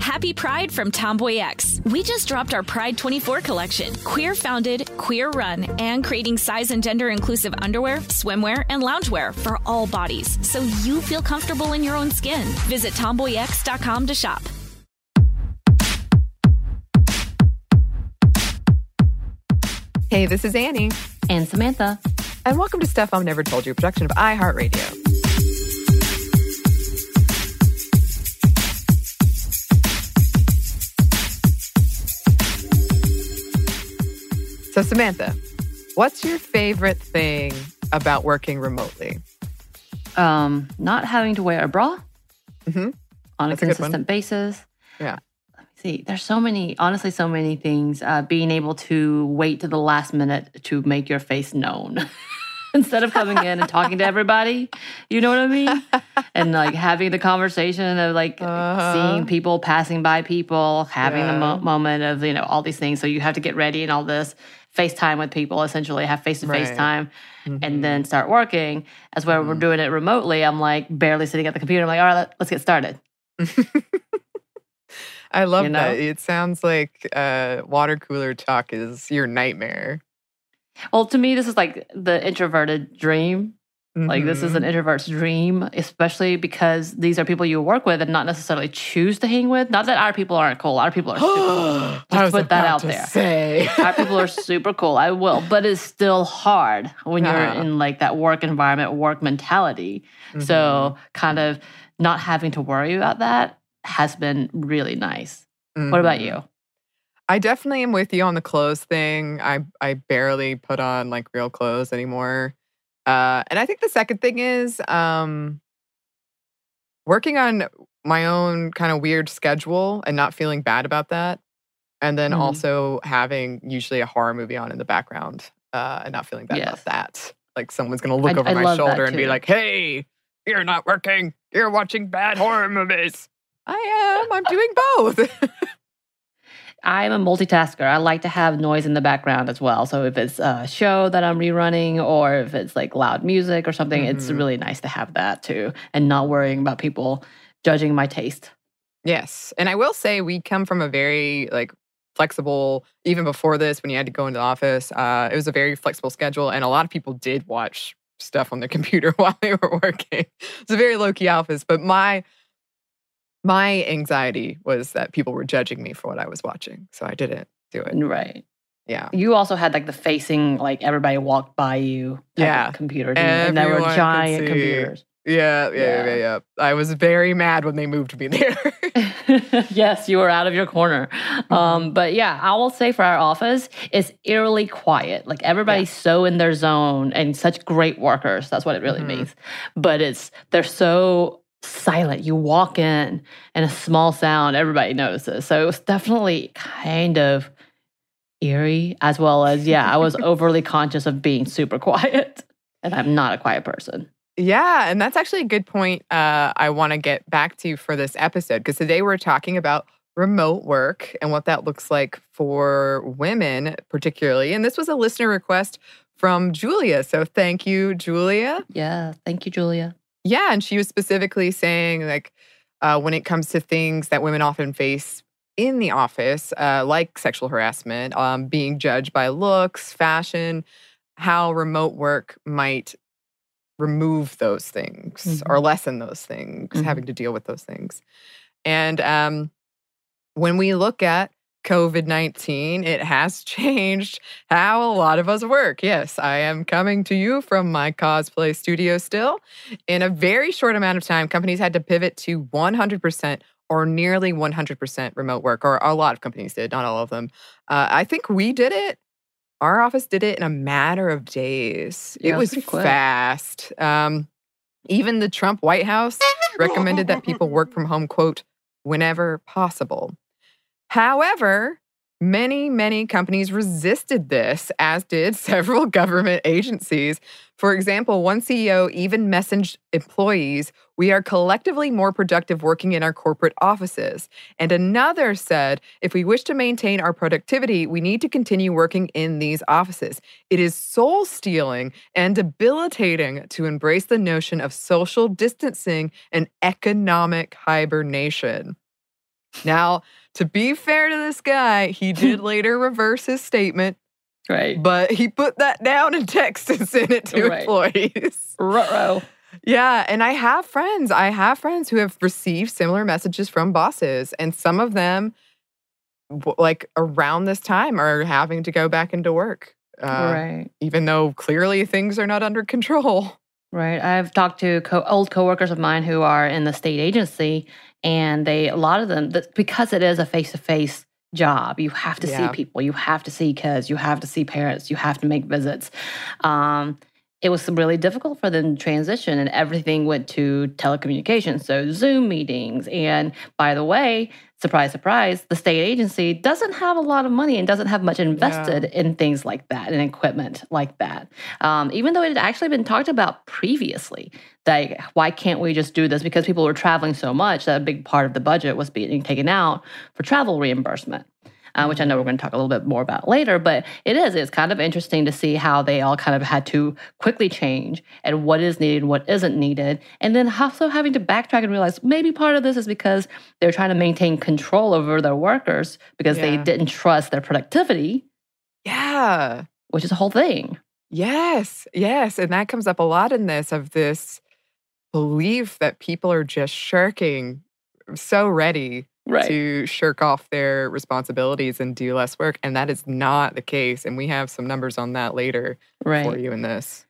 Happy Pride from Tomboy X. We just dropped our Pride 24 collection. Queer founded, queer run, and creating size and gender inclusive underwear, swimwear, and loungewear for all bodies so you feel comfortable in your own skin. Visit tomboyx.com to shop. Hey, this is Annie, And Samantha. and welcome to Stuff Mom Never Told You, a production of iHeartRadio. So, Samantha, what's your favorite thing about working remotely? Um, not having to wear a bra Mhm. on a That's a consistent basis. Yeah. Let me see. There's so many, honestly, so many things. Uh, being able to wait to the last minute to make your face known. Instead of coming in and talking to everybody, you know what I mean? And like having the conversation of like Uh-huh. seeing people passing by people, having the mo- moment of, you know, all these things. So you have to get ready and all this, FaceTime with people, essentially have face to face time Mhm. and then start working. As where we're Mhm. doing it remotely, I'm like barely sitting at the computer. I'm like, all right, let- let's get started. I love You know? that. It sounds like uh, water cooler talk is your nightmare. Well, to me, this is like the introverted dream. Like this is an Mhm. introvert's dream, especially because these are people you work with and not necessarily choose to hang with. Not that our people aren't cool. Our people are super cool. I Just put that out to there. Say. Our people are super cool. I will, but it's still hard when you're in like that work environment, work mentality. So, kind of not having to worry about that has been really nice. What about Mhm. you? I definitely am with you on the clothes thing. I I barely put on like real clothes anymore. Uh, and I think the second thing is um, working on my own kind of weird schedule and not feeling bad about that. And then Mhm. also having usually a horror movie on in the background uh, and not feeling bad Yes. about that. Like someone's going to look I- over I my shoulder and be like, hey, you're not working. You're watching bad horror movies. I am. I'm doing both. I'm a multitasker. I like to have noise in the background as well. So if it's a show that I'm rerunning or if it's like loud music or something, it's Mhm. really nice to have that too and not worrying about people judging my taste. Yes. And I will say we come from a very like flexible even before this when you had to go into the office. Uh it was a very flexible schedule and a lot of people did watch stuff on their computer while they were working. It's a very low key office, but my my anxiety was that people were judging me for what I was watching. So I didn't do it. Right. Yeah. You also had like the facing, like everybody walked by you Yeah. computer. And there were giant computers. Yeah, yeah, yeah, Yeah. yeah. I was very mad when they moved me there. yes, you were out of your corner. Mm-hmm. Um, but yeah, I will say for our office, it's eerily quiet. Like everybody's so in their zone and such great workers. That's what it really Mhm. means. But it's they're so silent. You walk in and a small sound, everybody notices. So it was definitely kind of eerie, as well as yeah, I was overly conscious of being super quiet. And I'm not a quiet person. Yeah, and that's actually a good point uh, I want to get back to for this episode because today we're talking about remote work and what that looks like for women, particularly. And this was a listener request from Julia. So thank you, Julia. Yeah. Thank you, Julia. Yeah, and she was specifically saying, like, uh, when it comes to things that women often face in the office, uh, like sexual harassment, um, being judged by looks, fashion, how remote work might remove those things Mhm. or lessen those things, Mhm. having to deal with those things. And um, when we look at COVID 19, it has changed how a lot of us work. Yes, I am coming to you from my cosplay studio still. In a very short amount of time, companies had to pivot to 100% or nearly 100% remote work, or a lot of companies did, not all of them. Uh, I think we did it. Our office did it in a matter of days. Yeah, it was was pretty quick. fast. Um, even the Trump White House recommended that people work from home, quote, whenever possible. However, many, many companies resisted this, as did several government agencies. For example, one CEO even messaged employees, We are collectively more productive working in our corporate offices. And another said, If we wish to maintain our productivity, we need to continue working in these offices. It is soul stealing and debilitating to embrace the notion of social distancing and economic hibernation. Now, to be fair to this guy, he did later reverse his statement, Right. but he put that down in text and sent it to Right. employees. Ruh-roh. Yeah, and I have friends. I have friends who have received similar messages from bosses, and some of them, like around this time, are having to go back into work, uh, right. even though clearly things are not under control. Right. I've talked to co- old coworkers of mine who are in the state agency, and they a lot of them that because it is a face to face job, you have to Yeah. see people, you have to see kids, you have to see parents, you have to make visits. Um, it was really difficult for them to transition, and everything went to telecommunications, so Zoom meetings. And by the way, surprise, surprise, the state agency doesn't have a lot of money and doesn't have much invested in things like that and equipment like that. Um, even though it had actually been talked about previously, that why can't we just do this? Because people were traveling so much that a big part of the budget was being taken out for travel reimbursement. Uh, which I know we're going to talk a little bit more about later, but it is. It's kind of interesting to see how they all kind of had to quickly change and what is needed, what isn't needed, and then also having to backtrack and realize maybe part of this is because they're trying to maintain control over their workers because they didn't trust their productivity, Yeah. which is a whole thing. Yes, yes. And that comes up a lot in this of this belief that people are just shirking, so ready to shirk off their responsibilities and do less work. And that is not the case. And we have some numbers on that later right. for you in this.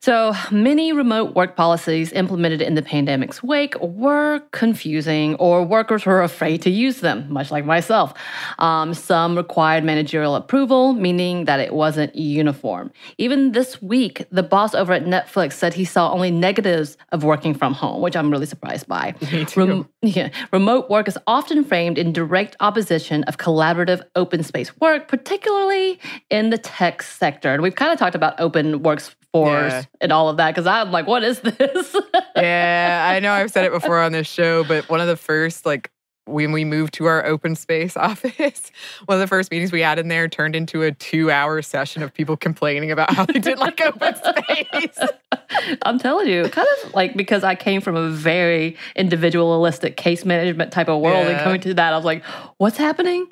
So many remote work policies implemented in the pandemic's wake were confusing, or workers were afraid to use them, much like myself. Um, some required managerial approval, meaning that it wasn't uniform. Even this week, the boss over at Netflix said he saw only negatives of working from home, which I'm really surprised by. Me too. Rem- yeah. Remote work is often framed in direct opposition of collaborative open space work, particularly in the tech sector. And we've kind of talked about open workforce Yeah. And all of that because I'm like, what is this? yeah, I know I've said it before on this show, but one of the first, like, when we moved to our open space office, one of the first meetings we had in there turned into a two hour session of people complaining about how they didn't like open space. I'm telling you, kind of like because I came from a very individualistic case management type of world, and coming to that, I was like, what's happening?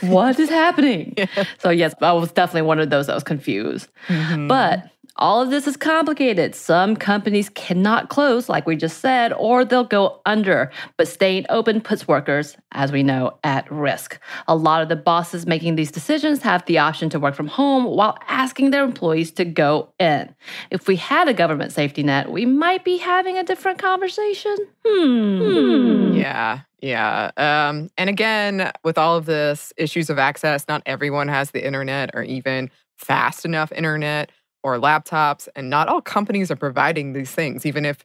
What is happening? So, yes, I was definitely one of those that was confused. Mm-hmm. But all of this is complicated. Some companies cannot close, like we just said, or they'll go under. But staying open puts workers, as we know, at risk. A lot of the bosses making these decisions have the option to work from home while asking their employees to go in. If we had a government safety net, we might be having a different conversation. Hmm. Yeah, yeah. Um, and again, with all of this issues of access, not everyone has the internet or even fast enough internet or laptops, and not all companies are providing these things, even if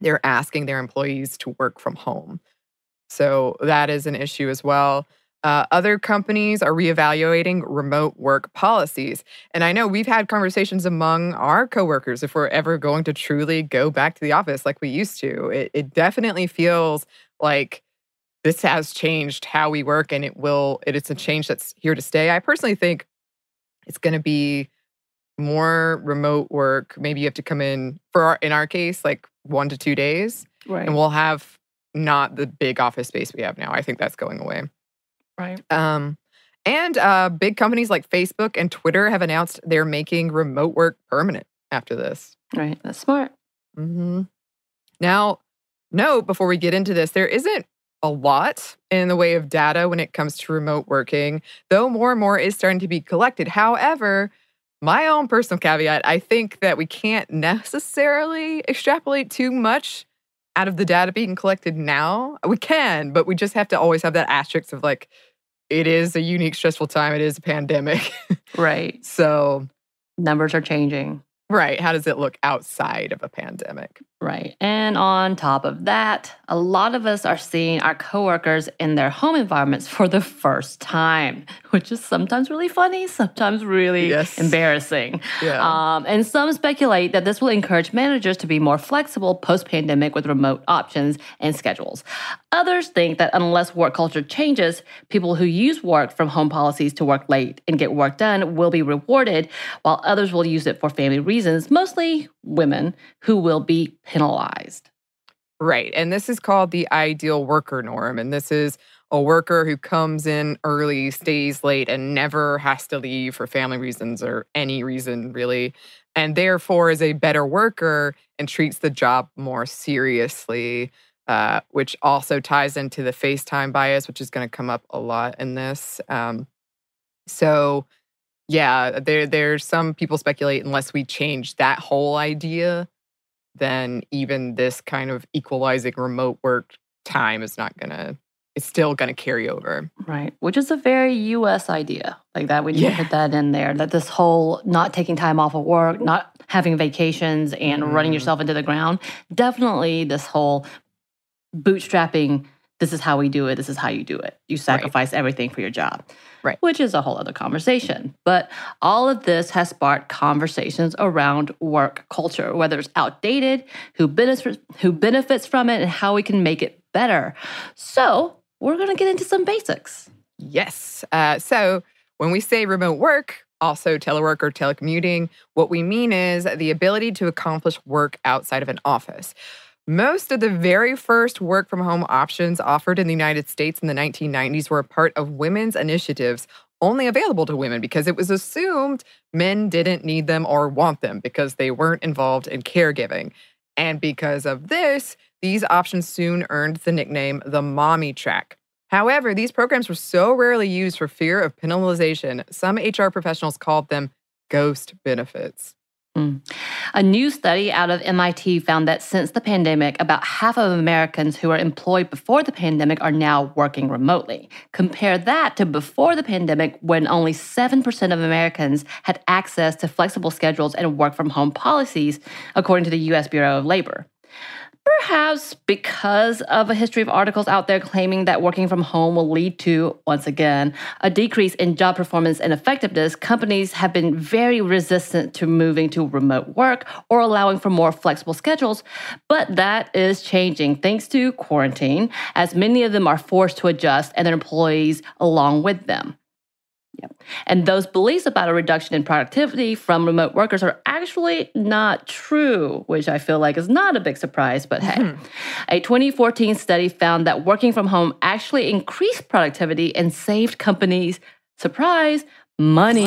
they're asking their employees to work from home. So that is an issue as well. Uh, other companies are reevaluating remote work policies. And I know we've had conversations among our coworkers if we're ever going to truly go back to the office like we used to. It, it definitely feels like this has changed how we work and it will, it is a change that's here to stay. I personally think it's going to be more remote work. Maybe you have to come in for our, in our case, like one to two days, Right. and we'll have not the big office space we have now. I think that's going away. right. Um, And uh, big companies like Facebook and Twitter have announced they're making remote work permanent after this. Right. That's smart. hmm Now, note before we get into this, there isn't a lot in the way of data when it comes to remote working, though more and more is starting to be collected. However, my own personal caveat I think that we can't necessarily extrapolate too much out of the data being collected now. We can, but we just have to always have that asterisk of like, it is a unique, stressful time. It is a pandemic. Right. so, Numbers are changing. right, how does it look outside of a pandemic? Right. And on top of that, a lot of us are seeing our coworkers in their home environments for the first time, which is sometimes really funny, sometimes really Yes. embarrassing. Yeah. Um, and some speculate that this will encourage managers to be more flexible post pandemic with remote options and schedules. Others think that unless work culture changes, people who use work from home policies to work late and get work done will be rewarded, while others will use it for family reasons, mostly women who will be penalized. Right. And this is called the ideal worker norm. And this is a worker who comes in early, stays late, and never has to leave for family reasons or any reason, really. And therefore is a better worker and treats the job more seriously, uh, which also ties into the FaceTime bias, which is going to come up a lot in this. Um, so, yeah, there there's some people speculate unless we change that whole idea, then even this kind of equalizing remote work time is not gonna it's still gonna carry over. Right. Which is a very US idea. Like that, we need Yeah. to put that in there. That this whole not taking time off of work, not having vacations, and running Mhm. yourself into the ground. Definitely this whole bootstrapping. This is how we do it. This is how you do it. You sacrifice everything for your job. Right. Which is a whole other conversation. But all of this has sparked conversations around work culture, whether it's outdated, who benefits, who benefits from it, and how we can make it better. So we're going to get into some basics. Yes. Uh, so when we say remote work, also telework or telecommuting, what we mean is the ability to accomplish work outside of an office. Most of the very first work from home options offered in the United States in the 1990s were a part of women's initiatives only available to women because it was assumed men didn't need them or want them because they weren't involved in caregiving. And because of this, these options soon earned the nickname the mommy track. However, these programs were so rarely used for fear of penalization, some HR professionals called them ghost benefits. Mm. A new study out of MIT found that since the pandemic, about half of Americans who were employed before the pandemic are now working remotely. Compare that to before the pandemic, when only 7% of Americans had access to flexible schedules and work from home policies, according to the US Bureau of Labor. Perhaps because of a history of articles out there claiming that working from home will lead to, once again, a decrease in job performance and effectiveness, companies have been very resistant to moving to remote work or allowing for more flexible schedules. But that is changing thanks to quarantine, as many of them are forced to adjust and their employees along with them. Yep. And those beliefs about a reduction in productivity from remote workers are actually not true, which I feel like is not a big surprise, but hey. A 2014 study found that working from home actually increased productivity and saved companies, surprise, money.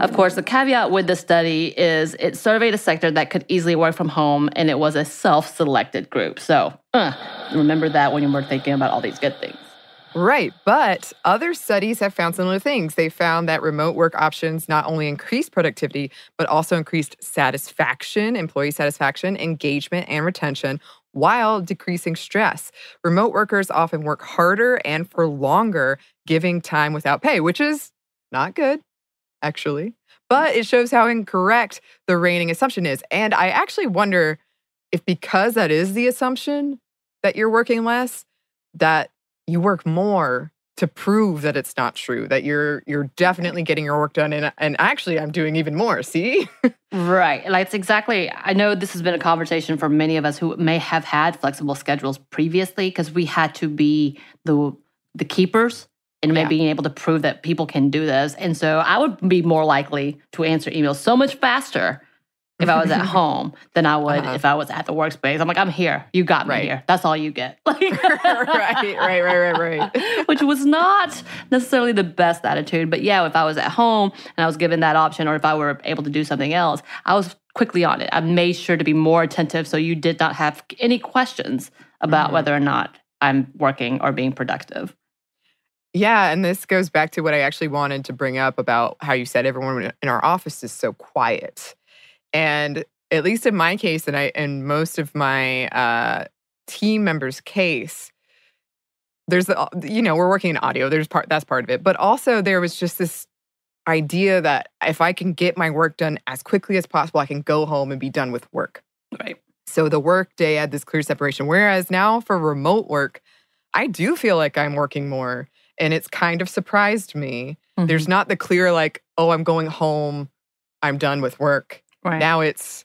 Of course, the caveat with the study is it surveyed a sector that could easily work from home and it was a self selected group. So uh, remember that when you're thinking about all these good things. Right. But other studies have found similar things. They found that remote work options not only increased productivity, but also increased satisfaction, employee satisfaction, engagement, and retention while decreasing stress. Remote workers often work harder and for longer, giving time without pay, which is not good, actually. But it shows how incorrect the reigning assumption is. And I actually wonder if because that is the assumption that you're working less, that you work more to prove that it's not true that you're you're definitely getting your work done and and actually I'm doing even more see Right. Like it's exactly, I know this has been a conversation for many of us who may have had flexible schedules previously because we had to be the the keepers and Yeah. maybe being able to prove that people can do this. And so I would be more likely to answer emails so much faster if I was at home than I would Uh-huh. if I was at the workspace. I'm like, I'm here. You got me Right. here. That's all you get. Like, right, right, right, right, right. Which was not necessarily the best attitude. But yeah, if I was at home and I was given that option, or if I were able to do something else, I was quickly on it. I made sure to be more attentive so you did not have any questions about Mhm. whether or not I'm working or being productive. Yeah, and this goes back to what I actually wanted to bring up about how you said everyone in our office is so quiet. And at least in my case, and I and most of my uh, team members' case, there's the you know we're working in audio. There's part that's part of it, but also there was just this idea that if I can get my work done as quickly as possible, I can go home and be done with work. Right. So the work day had this clear separation. Whereas now for remote work, I do feel like I'm working more. And it's kind of surprised me. There's not the clear, like, oh, I'm going home, I'm done with work. Right. Now it's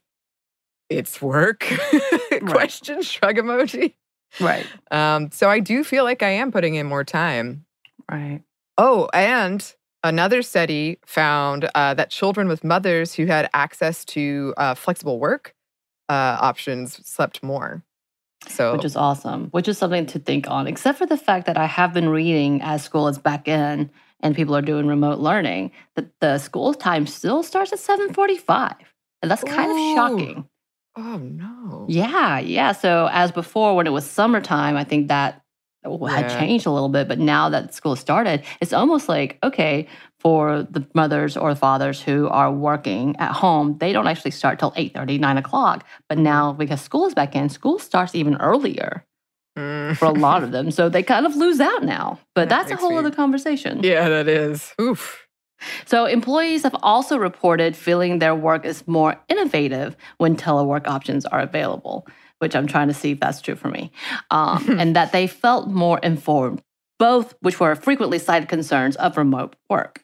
it's work. Question shrug emoji. right. Um, so I do feel like I am putting in more time. Right. Oh, and another study found uh, that children with mothers who had access to uh, flexible work uh, options slept more. So, which is awesome, which is something to think on, except for the fact that I have been reading as school is back in and people are doing remote learning, that the school time still starts at 745. And that's kind Ooh. of shocking. oh no. Yeah, yeah. So as before, when it was summertime, I think that had Yeah. changed a little bit. But now that school started, it's almost like, okay, for the mothers or fathers who are working at home, they don't actually start till 8 9 o'clock. But now because school is back in, school starts even earlier Mm. for a lot of them. So they kind of lose out now. But That that's a whole me- other conversation. yeah, that is. Oof. So employees have also reported feeling their work is more innovative when telework options are available, which I'm trying to see if that's true for me. Um, and that they felt more informed, both which were frequently cited concerns of remote work.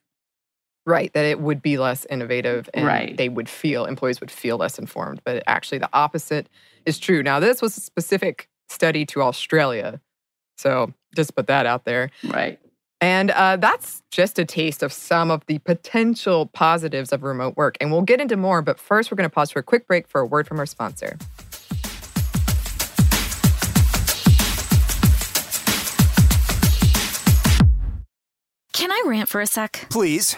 Right, that it would be less innovative and Right. they would feel, employees would feel less informed. But actually, the opposite is true. Now, this was a specific study to Australia. So just put that out there. Right. And uh, that's just a taste of some of the potential positives of remote work. And we'll get into more, but first, we're going to pause for a quick break for a word from our sponsor. Can I rant for a sec? Please.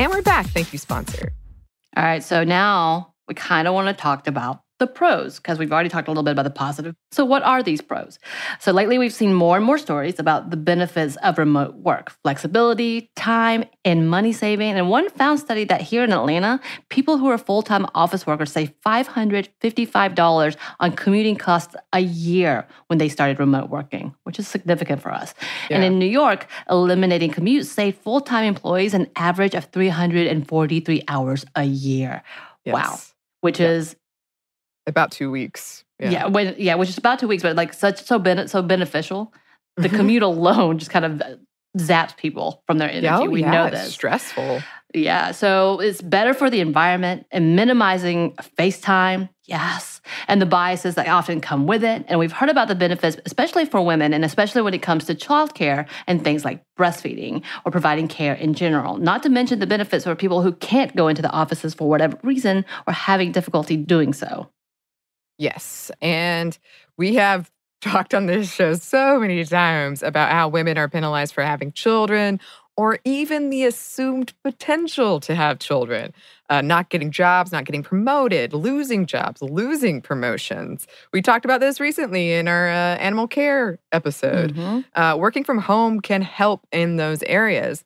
And we're back. Thank you, sponsor. All right. So now we kind of want to talk about the pros, because we've already talked a little bit about the positive. So, what are these pros? So, lately we've seen more and more stories about the benefits of remote work flexibility, time, and money saving. And one found study that here in Atlanta, people who are full time office workers save $555 on commuting costs a year when they started remote working, which is significant for us. And in New York, eliminating commutes saved full time employees an average of 343 hours a year. Wow. Which Yeah. is About two weeks. yeah, when, yeah, which is about two weeks, but like such so bene- so beneficial. The mm-hmm. commute alone just kind of zaps people from their energy. Oh, we yeah, know it's this. stressful. Yeah, so it's better for the environment and minimizing FaceTime. Yes. And the biases that often come with it. And we've heard about the benefits, especially for women, and especially when it comes to childcare and things like breastfeeding or providing care in general. Not to mention the benefits for people who can't go into the offices for whatever reason or having difficulty doing so. Yes. And we have talked on this show so many times about how women are penalized for having children or even the assumed potential to have children, uh, not getting jobs, not getting promoted, losing jobs, losing promotions. We talked about this recently in our uh, animal care episode. Mhm. Uh, working from home can help in those areas.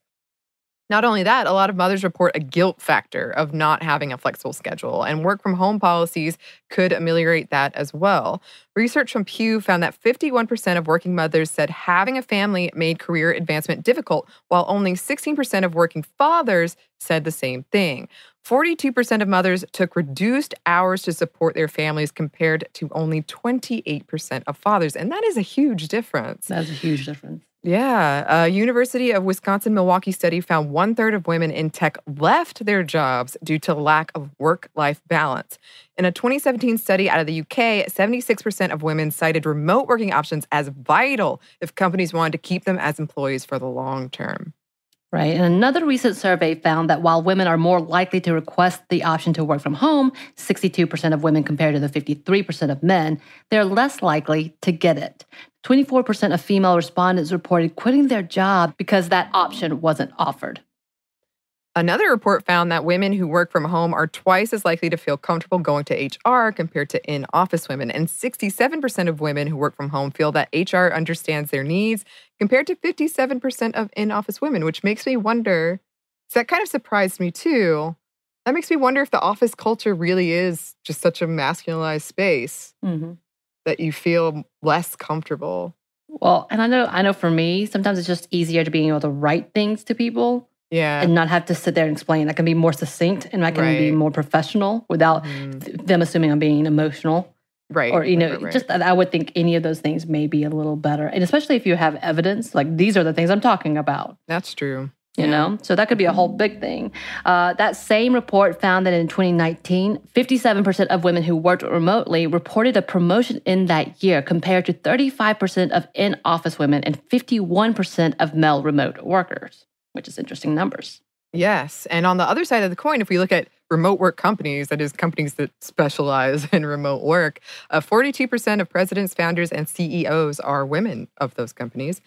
Not only that, a lot of mothers report a guilt factor of not having a flexible schedule, and work from home policies could ameliorate that as well. Research from Pew found that 51% of working mothers said having a family made career advancement difficult, while only 16% of working fathers said the same thing. 42% of mothers took reduced hours to support their families compared to only 28% of fathers. And that is a huge difference. That's a huge difference. Yeah. A University of Wisconsin Milwaukee study found one third of women in tech left their jobs due to lack of work life balance. In a 2017 study out of the UK, 76% of women cited remote working options as vital if companies wanted to keep them as employees for the long term. Right. And another recent survey found that while women are more likely to request the option to work from home, 62% of women compared to the 53% of men, they're less likely to get it. 24% of female respondents reported quitting their job because that option wasn't offered. Another report found that women who work from home are twice as likely to feel comfortable going to HR compared to in office women. And 67% of women who work from home feel that HR understands their needs compared to 57% of in office women, which makes me wonder. So that kind of surprised me too. That makes me wonder if the office culture really is just such a masculinized space Mm-hmm. That you feel less comfortable. Well, and I know, I know for me, sometimes it's just easier to being able to write things to people Yeah. and not have to sit there and explain. I can be more succinct and I can be more professional without mm-hmm. th- them assuming I'm being emotional. right. or you know right, right, right. just i would think any of those things may be a little better and especially if you have evidence like these are the things i'm talking about that's true. You know so that could be a whole big thing uh, that same report found that in 2019 57% of women who worked remotely reported a promotion in that year compared to 35% of in-office women and 51% of male remote workers which is interesting numbers Yes. And on the other side of the coin, if we look at remote work companies, that is, companies that specialize in remote work, uh, 42% of presidents, founders, and CEOs are women of those companies.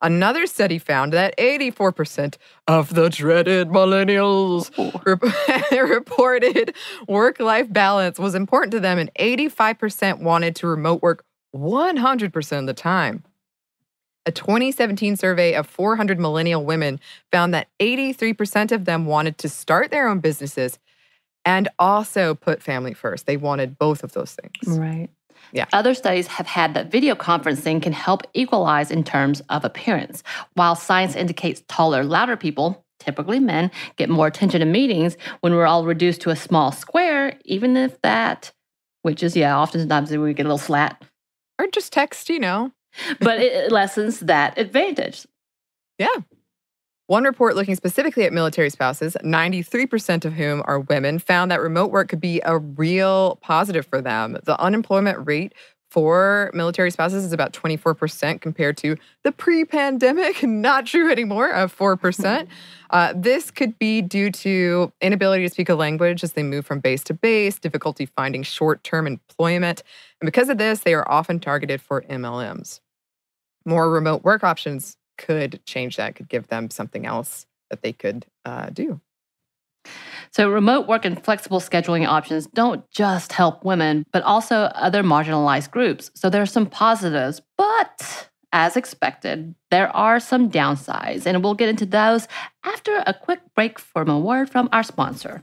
Another study found that 84% of the dreaded millennials rep- reported work life balance was important to them, and 85% wanted to remote work 100% of the time. A 2017 survey of 400 millennial women found that 83% of them wanted to start their own businesses and also put family first. They wanted both of those things. Right. Yeah. Other studies have had that video conferencing can help equalize in terms of appearance. While science indicates taller, louder people, typically men, get more attention in meetings when we're all reduced to a small square, even if that, which is, yeah, oftentimes we get a little slat, Or just text, you know. but it lessens that advantage. Yeah. One report looking specifically at military spouses, 93% of whom are women, found that remote work could be a real positive for them. The unemployment rate for military spouses is about 24% compared to the pre pandemic, not true anymore, of 4%. Uh, this could be due to inability to speak a language as they move from base to base, difficulty finding short term employment. And because of this, they are often targeted for MLMs. More remote work options could change that, could give them something else that they could uh, do. So, remote work and flexible scheduling options don't just help women, but also other marginalized groups. So, there are some positives, but as expected, there are some downsides, and we'll get into those after a quick break from a word from our sponsor.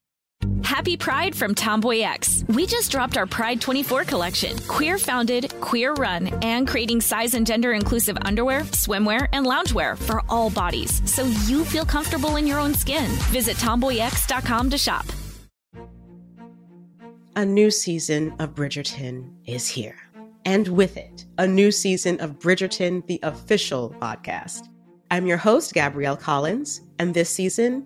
Happy Pride from Tomboy X. We just dropped our Pride 24 collection. Queer founded, queer run, and creating size and gender inclusive underwear, swimwear, and loungewear for all bodies so you feel comfortable in your own skin. Visit tomboyx.com to shop. A new season of Bridgerton is here. And with it, a new season of Bridgerton, the official podcast. I'm your host, Gabrielle Collins, and this season,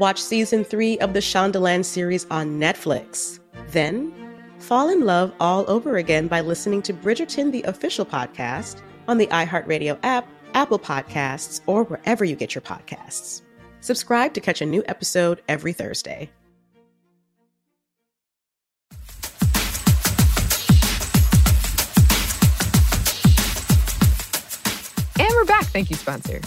Watch season three of the Shondaland series on Netflix. Then, fall in love all over again by listening to Bridgerton, the official podcast, on the iHeartRadio app, Apple Podcasts, or wherever you get your podcasts. Subscribe to catch a new episode every Thursday. And we're back. Thank you, sponsor.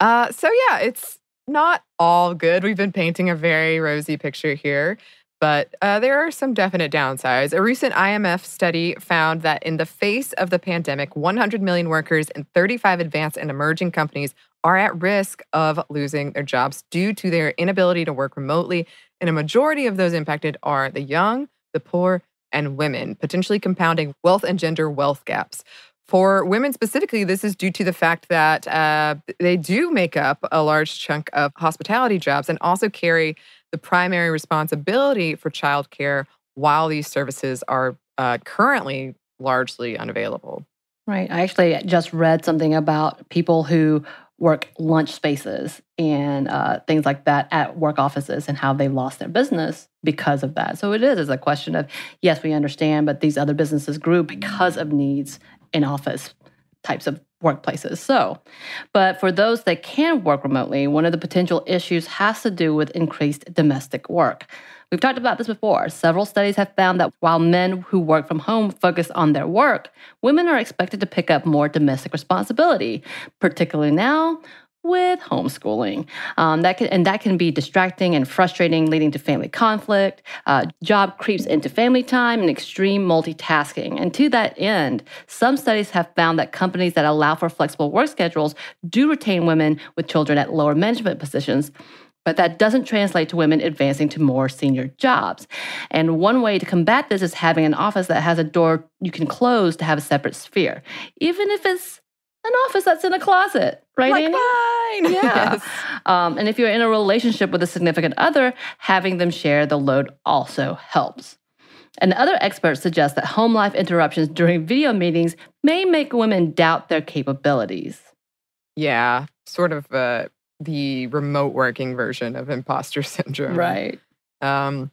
Uh, so yeah, it's not all good. We've been painting a very rosy picture here, but uh, there are some definite downsides. A recent IMF study found that in the face of the pandemic, 100 million workers in 35 advanced and emerging companies are at risk of losing their jobs due to their inability to work remotely. And a majority of those impacted are the young, the poor, and women, potentially compounding wealth and gender wealth gaps. For women specifically, this is due to the fact that uh, they do make up a large chunk of hospitality jobs and also carry the primary responsibility for childcare while these services are uh, currently largely unavailable. Right. I actually just read something about people who work lunch spaces and uh, things like that at work offices and how they lost their business because of that. So it is, is a question of yes, we understand, but these other businesses grew because of needs in office types of workplaces. So, but for those that can work remotely, one of the potential issues has to do with increased domestic work. We've talked about this before. Several studies have found that while men who work from home focus on their work, women are expected to pick up more domestic responsibility, particularly now with homeschooling. Um, that can, and that can be distracting and frustrating, leading to family conflict. Uh, job creeps into family time and extreme multitasking. And to that end, some studies have found that companies that allow for flexible work schedules do retain women with children at lower management positions. But that doesn't translate to women advancing to more senior jobs. And one way to combat this is having an office that has a door you can close to have a separate sphere, even if it's an office that's in a closet, right? Like Annie? mine. Yeah. Yes. Um, and if you're in a relationship with a significant other, having them share the load also helps. And other experts suggest that home life interruptions during video meetings may make women doubt their capabilities. Yeah, sort of uh, the remote working version of imposter syndrome. Right. Um,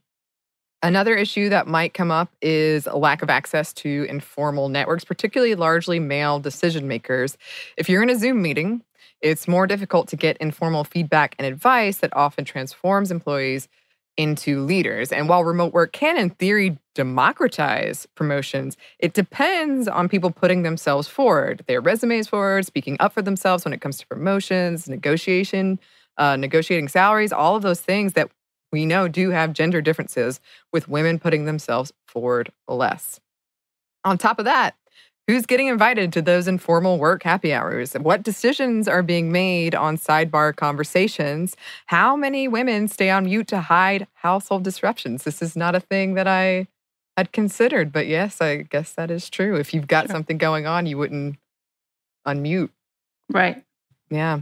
another issue that might come up is a lack of access to informal networks, particularly largely male decision makers. If you're in a Zoom meeting, it's more difficult to get informal feedback and advice that often transforms employees into leaders. And while remote work can, in theory, democratize promotions, it depends on people putting themselves forward, their resumes forward, speaking up for themselves when it comes to promotions, negotiation, uh, negotiating salaries, all of those things that we know do have gender differences with women putting themselves forward less. On top of that, Who's getting invited to those informal work happy hours? What decisions are being made on sidebar conversations? How many women stay on mute to hide household disruptions? This is not a thing that I had considered, but yes, I guess that is true. If you've got sure. something going on, you wouldn't unmute. Right. Yeah.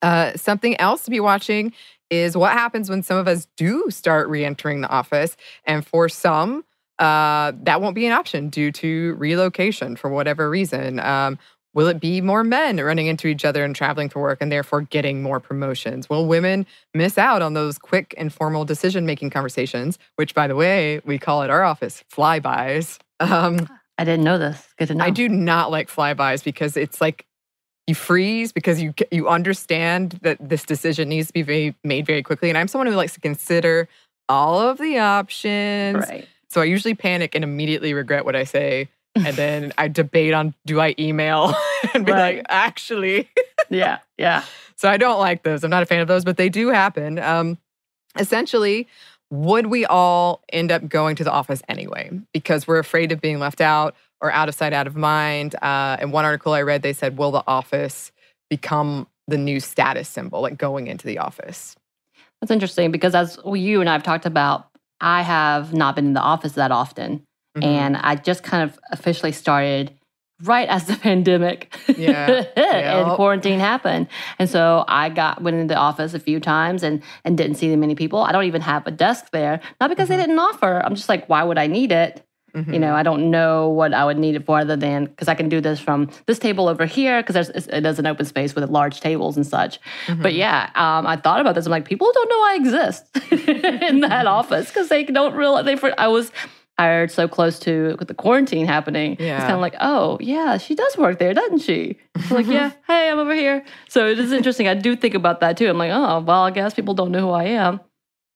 Uh, something else to be watching is what happens when some of us do start re entering the office. And for some, uh, that won't be an option due to relocation for whatever reason. Um, will it be more men running into each other and traveling for work and therefore getting more promotions? Will women miss out on those quick, informal decision making conversations, which, by the way, we call at our office flybys? Um, I didn't know this. Good to know. I do not like flybys because it's like you freeze because you you understand that this decision needs to be very, made very quickly. And I'm someone who likes to consider all of the options. Right so I usually panic and immediately regret what I say. And then I debate on do I email and be right. like, actually. yeah, yeah. So I don't like those. I'm not a fan of those, but they do happen. Um, essentially, would we all end up going to the office anyway because we're afraid of being left out or out of sight, out of mind? Uh, in one article I read, they said, will the office become the new status symbol, like going into the office? That's interesting because as you and I have talked about I have not been in the office that often. Mm-hmm. And I just kind of officially started right as the pandemic yeah. and quarantine happened. And so I got went into the office a few times and and didn't see many people. I don't even have a desk there. Not because mm-hmm. they didn't offer. I'm just like, why would I need it? Mm-hmm. You know, I don't know what I would need it for other than because I can do this from this table over here because there's it an open space with large tables and such. Mm-hmm. But yeah, um, I thought about this. I'm like, people don't know I exist in that office because they don't realize they. I was hired so close to with the quarantine happening. Yeah. It's kind of like, oh yeah, she does work there, doesn't she? like, yeah, hey, I'm over here. So it is interesting. I do think about that too. I'm like, oh well, I guess people don't know who I am.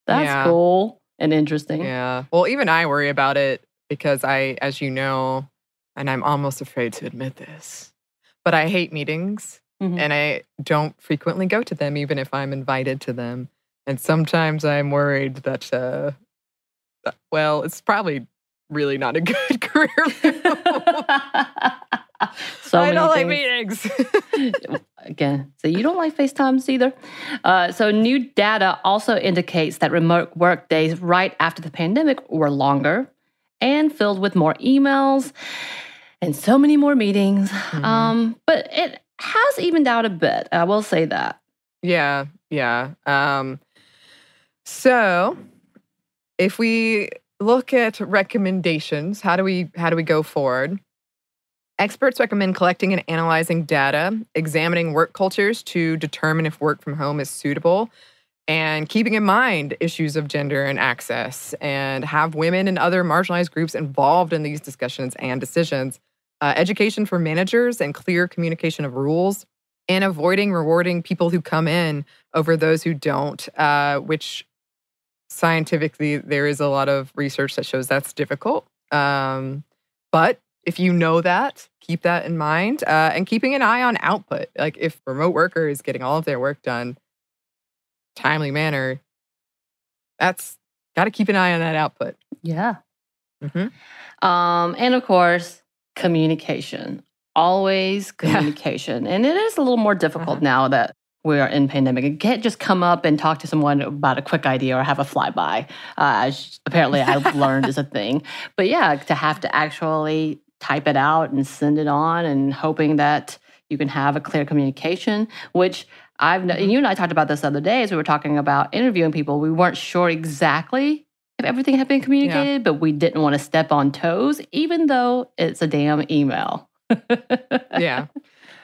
That's yeah. cool and interesting. Yeah. Well, even I worry about it because I, as you know, and I'm almost afraid to admit this, but I hate meetings mm-hmm. and I don't frequently go to them, even if I'm invited to them. And sometimes I'm worried that, uh, well, it's probably really not a good career so I don't like meetings. Again, so you don't like FaceTimes either. Uh, so new data also indicates that remote work days right after the pandemic were longer and filled with more emails and so many more meetings. Mm-hmm. Um, but it has evened out a bit. I will say that. Yeah, yeah. Um, so if we look at recommendations, how do we how do we go forward? Experts recommend collecting and analyzing data, examining work cultures to determine if work from home is suitable, and keeping in mind issues of gender and access and have women and other marginalized groups involved in these discussions and decisions. Uh, education for managers and clear communication of rules and avoiding rewarding people who come in over those who don't uh, which scientifically there is a lot of research that shows that's difficult. Um, but if you know that keep that in mind uh, and keeping an eye on output. Like if remote worker is getting all of their work done timely manner, that's got to keep an eye on that output. Yeah. Mm-hmm. Um, and of course, communication. Always communication. Yeah. And it is a little more difficult uh-huh. now that we are in pandemic. You can't just come up and talk to someone about a quick idea or have a flyby, uh, as apparently I've learned is a thing. But yeah, to have to actually type it out and send it on and hoping that you can have a clear communication, which I've and you and I talked about this the other day as we were talking about interviewing people. We weren't sure exactly if everything had been communicated, yeah. but we didn't want to step on toes, even though it's a damn email. yeah,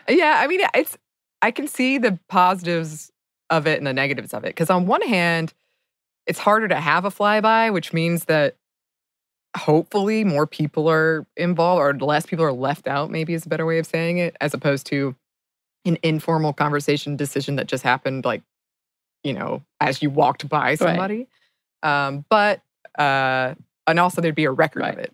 yeah. I mean, it's I can see the positives of it and the negatives of it because on one hand, it's harder to have a flyby, which means that hopefully more people are involved or less people are left out. Maybe is a better way of saying it, as opposed to an informal conversation decision that just happened like you know as you walked by somebody. Um but uh and also there'd be a record of it.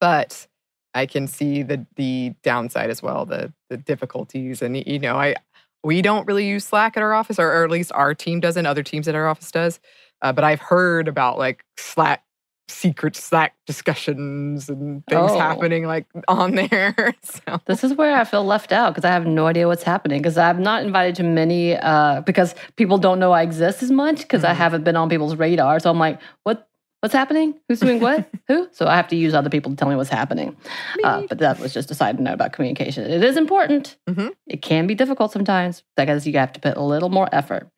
But i can see the the downside as well the the difficulties. And you know i we don't really use slack at our office or, or at least our team doesn't other teams at our office does. Uh, but i've heard about like slack secret slack discussions and things Oh. happening like on there so This is where I feel left out because I have no idea what's happening because I'm not invited to many uh, because people don't know I exist as much because I Mhm. haven't been on people's radar. So I'm like, what? What's happening? Who's doing what? Who? So I have to use other people to tell me what's happening. Uh, but that was just a side note about communication. It is important. Mhm. It can be difficult sometimes because you have to put a little more effort.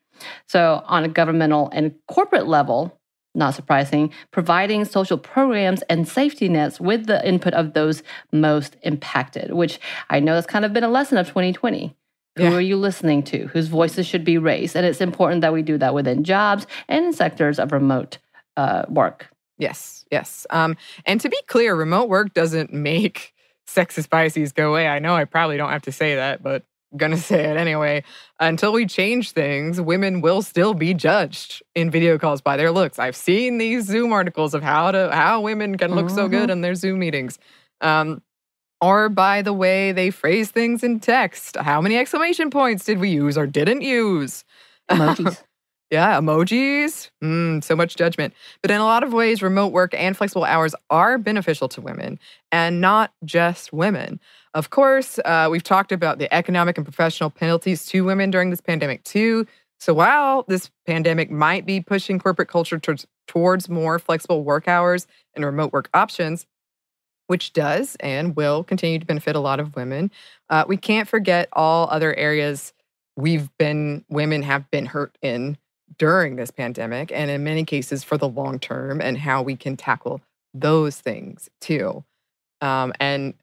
So on a governmental and corporate level, not surprising, providing social programs and safety nets with the input of those most impacted, which I know has kind of been a lesson of 2020. Who are you listening to? Whose voices should be raised? And it's important that we do that within jobs and in sectors of remote uh, work. Yes, yes. Um, and to be clear, remote work doesn't make sexist biases go away. I know I probably don't have to say that, but gonna say it anyway. Until we change things, women will still be judged in video calls by their looks. I've seen these Zoom articles of how to how women can look so good in their Zoom meetings. Um, or by the way they phrase things in text. How many exclamation points did we use or didn't use? Emojis. Yeah, emojis. Mm, so much judgment. But in a lot of ways, remote work and flexible hours are beneficial to women and not just women. Of course, uh, we've talked about the economic and professional penalties to women during this pandemic, too. So while this pandemic might be pushing corporate culture towards, towards more flexible work hours and remote work options, which does and will continue to benefit a lot of women, uh, we can't forget all other areas we've been, women have been hurt in during this pandemic and in many cases for the long term and how we can tackle those things too. Um, and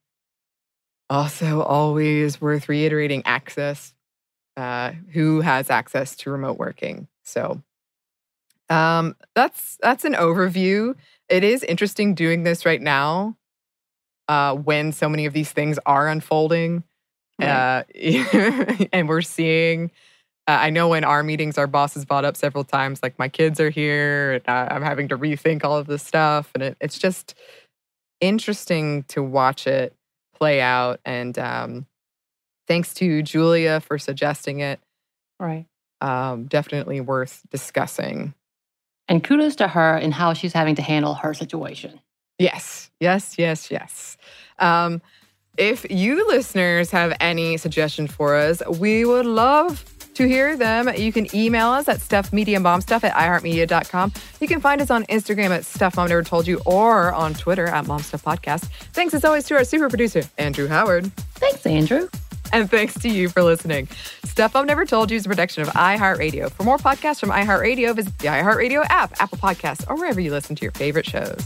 also always worth reiterating access uh, who has access to remote working. So um, that's that's an overview. It is interesting doing this right now uh, when so many of these things are unfolding Right. uh, and we're seeing uh, I know in our meetings, our bosses brought up several times, like my kids are here, and uh, I'm having to rethink all of this stuff, and it, it's just interesting to watch it play out. And um, thanks to Julia for suggesting it. right. Um, definitely worth discussing. And kudos to her in how she's having to handle her situation. Yes, yes, yes, yes. Um, if you listeners have any suggestions for us, we would love to hear them. You can email us at stuffmediamomstuff at iheartmedia.com. You can find us on Instagram at Stuff Mom Never Told You or on Twitter at Momstuff Podcast. Thanks as always to our super producer, Andrew Howard. Thanks, Andrew. And thanks to you for listening. Stuff Mom Never Told You is a production of iHeartRadio. For more podcasts from iHeartRadio, visit the iHeartRadio app, Apple Podcasts, or wherever you listen to your favorite shows.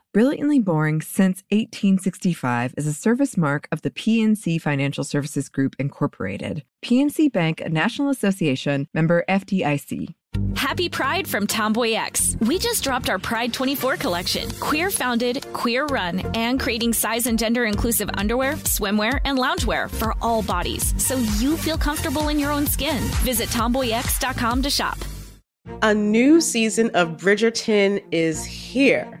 Brilliantly Boring since 1865 is a service mark of the PNC Financial Services Group, Incorporated. PNC Bank, a National Association member FDIC. Happy Pride from Tomboy X. We just dropped our Pride 24 collection. Queer founded, queer run, and creating size and gender inclusive underwear, swimwear, and loungewear for all bodies so you feel comfortable in your own skin. Visit tomboyx.com to shop. A new season of Bridgerton is here.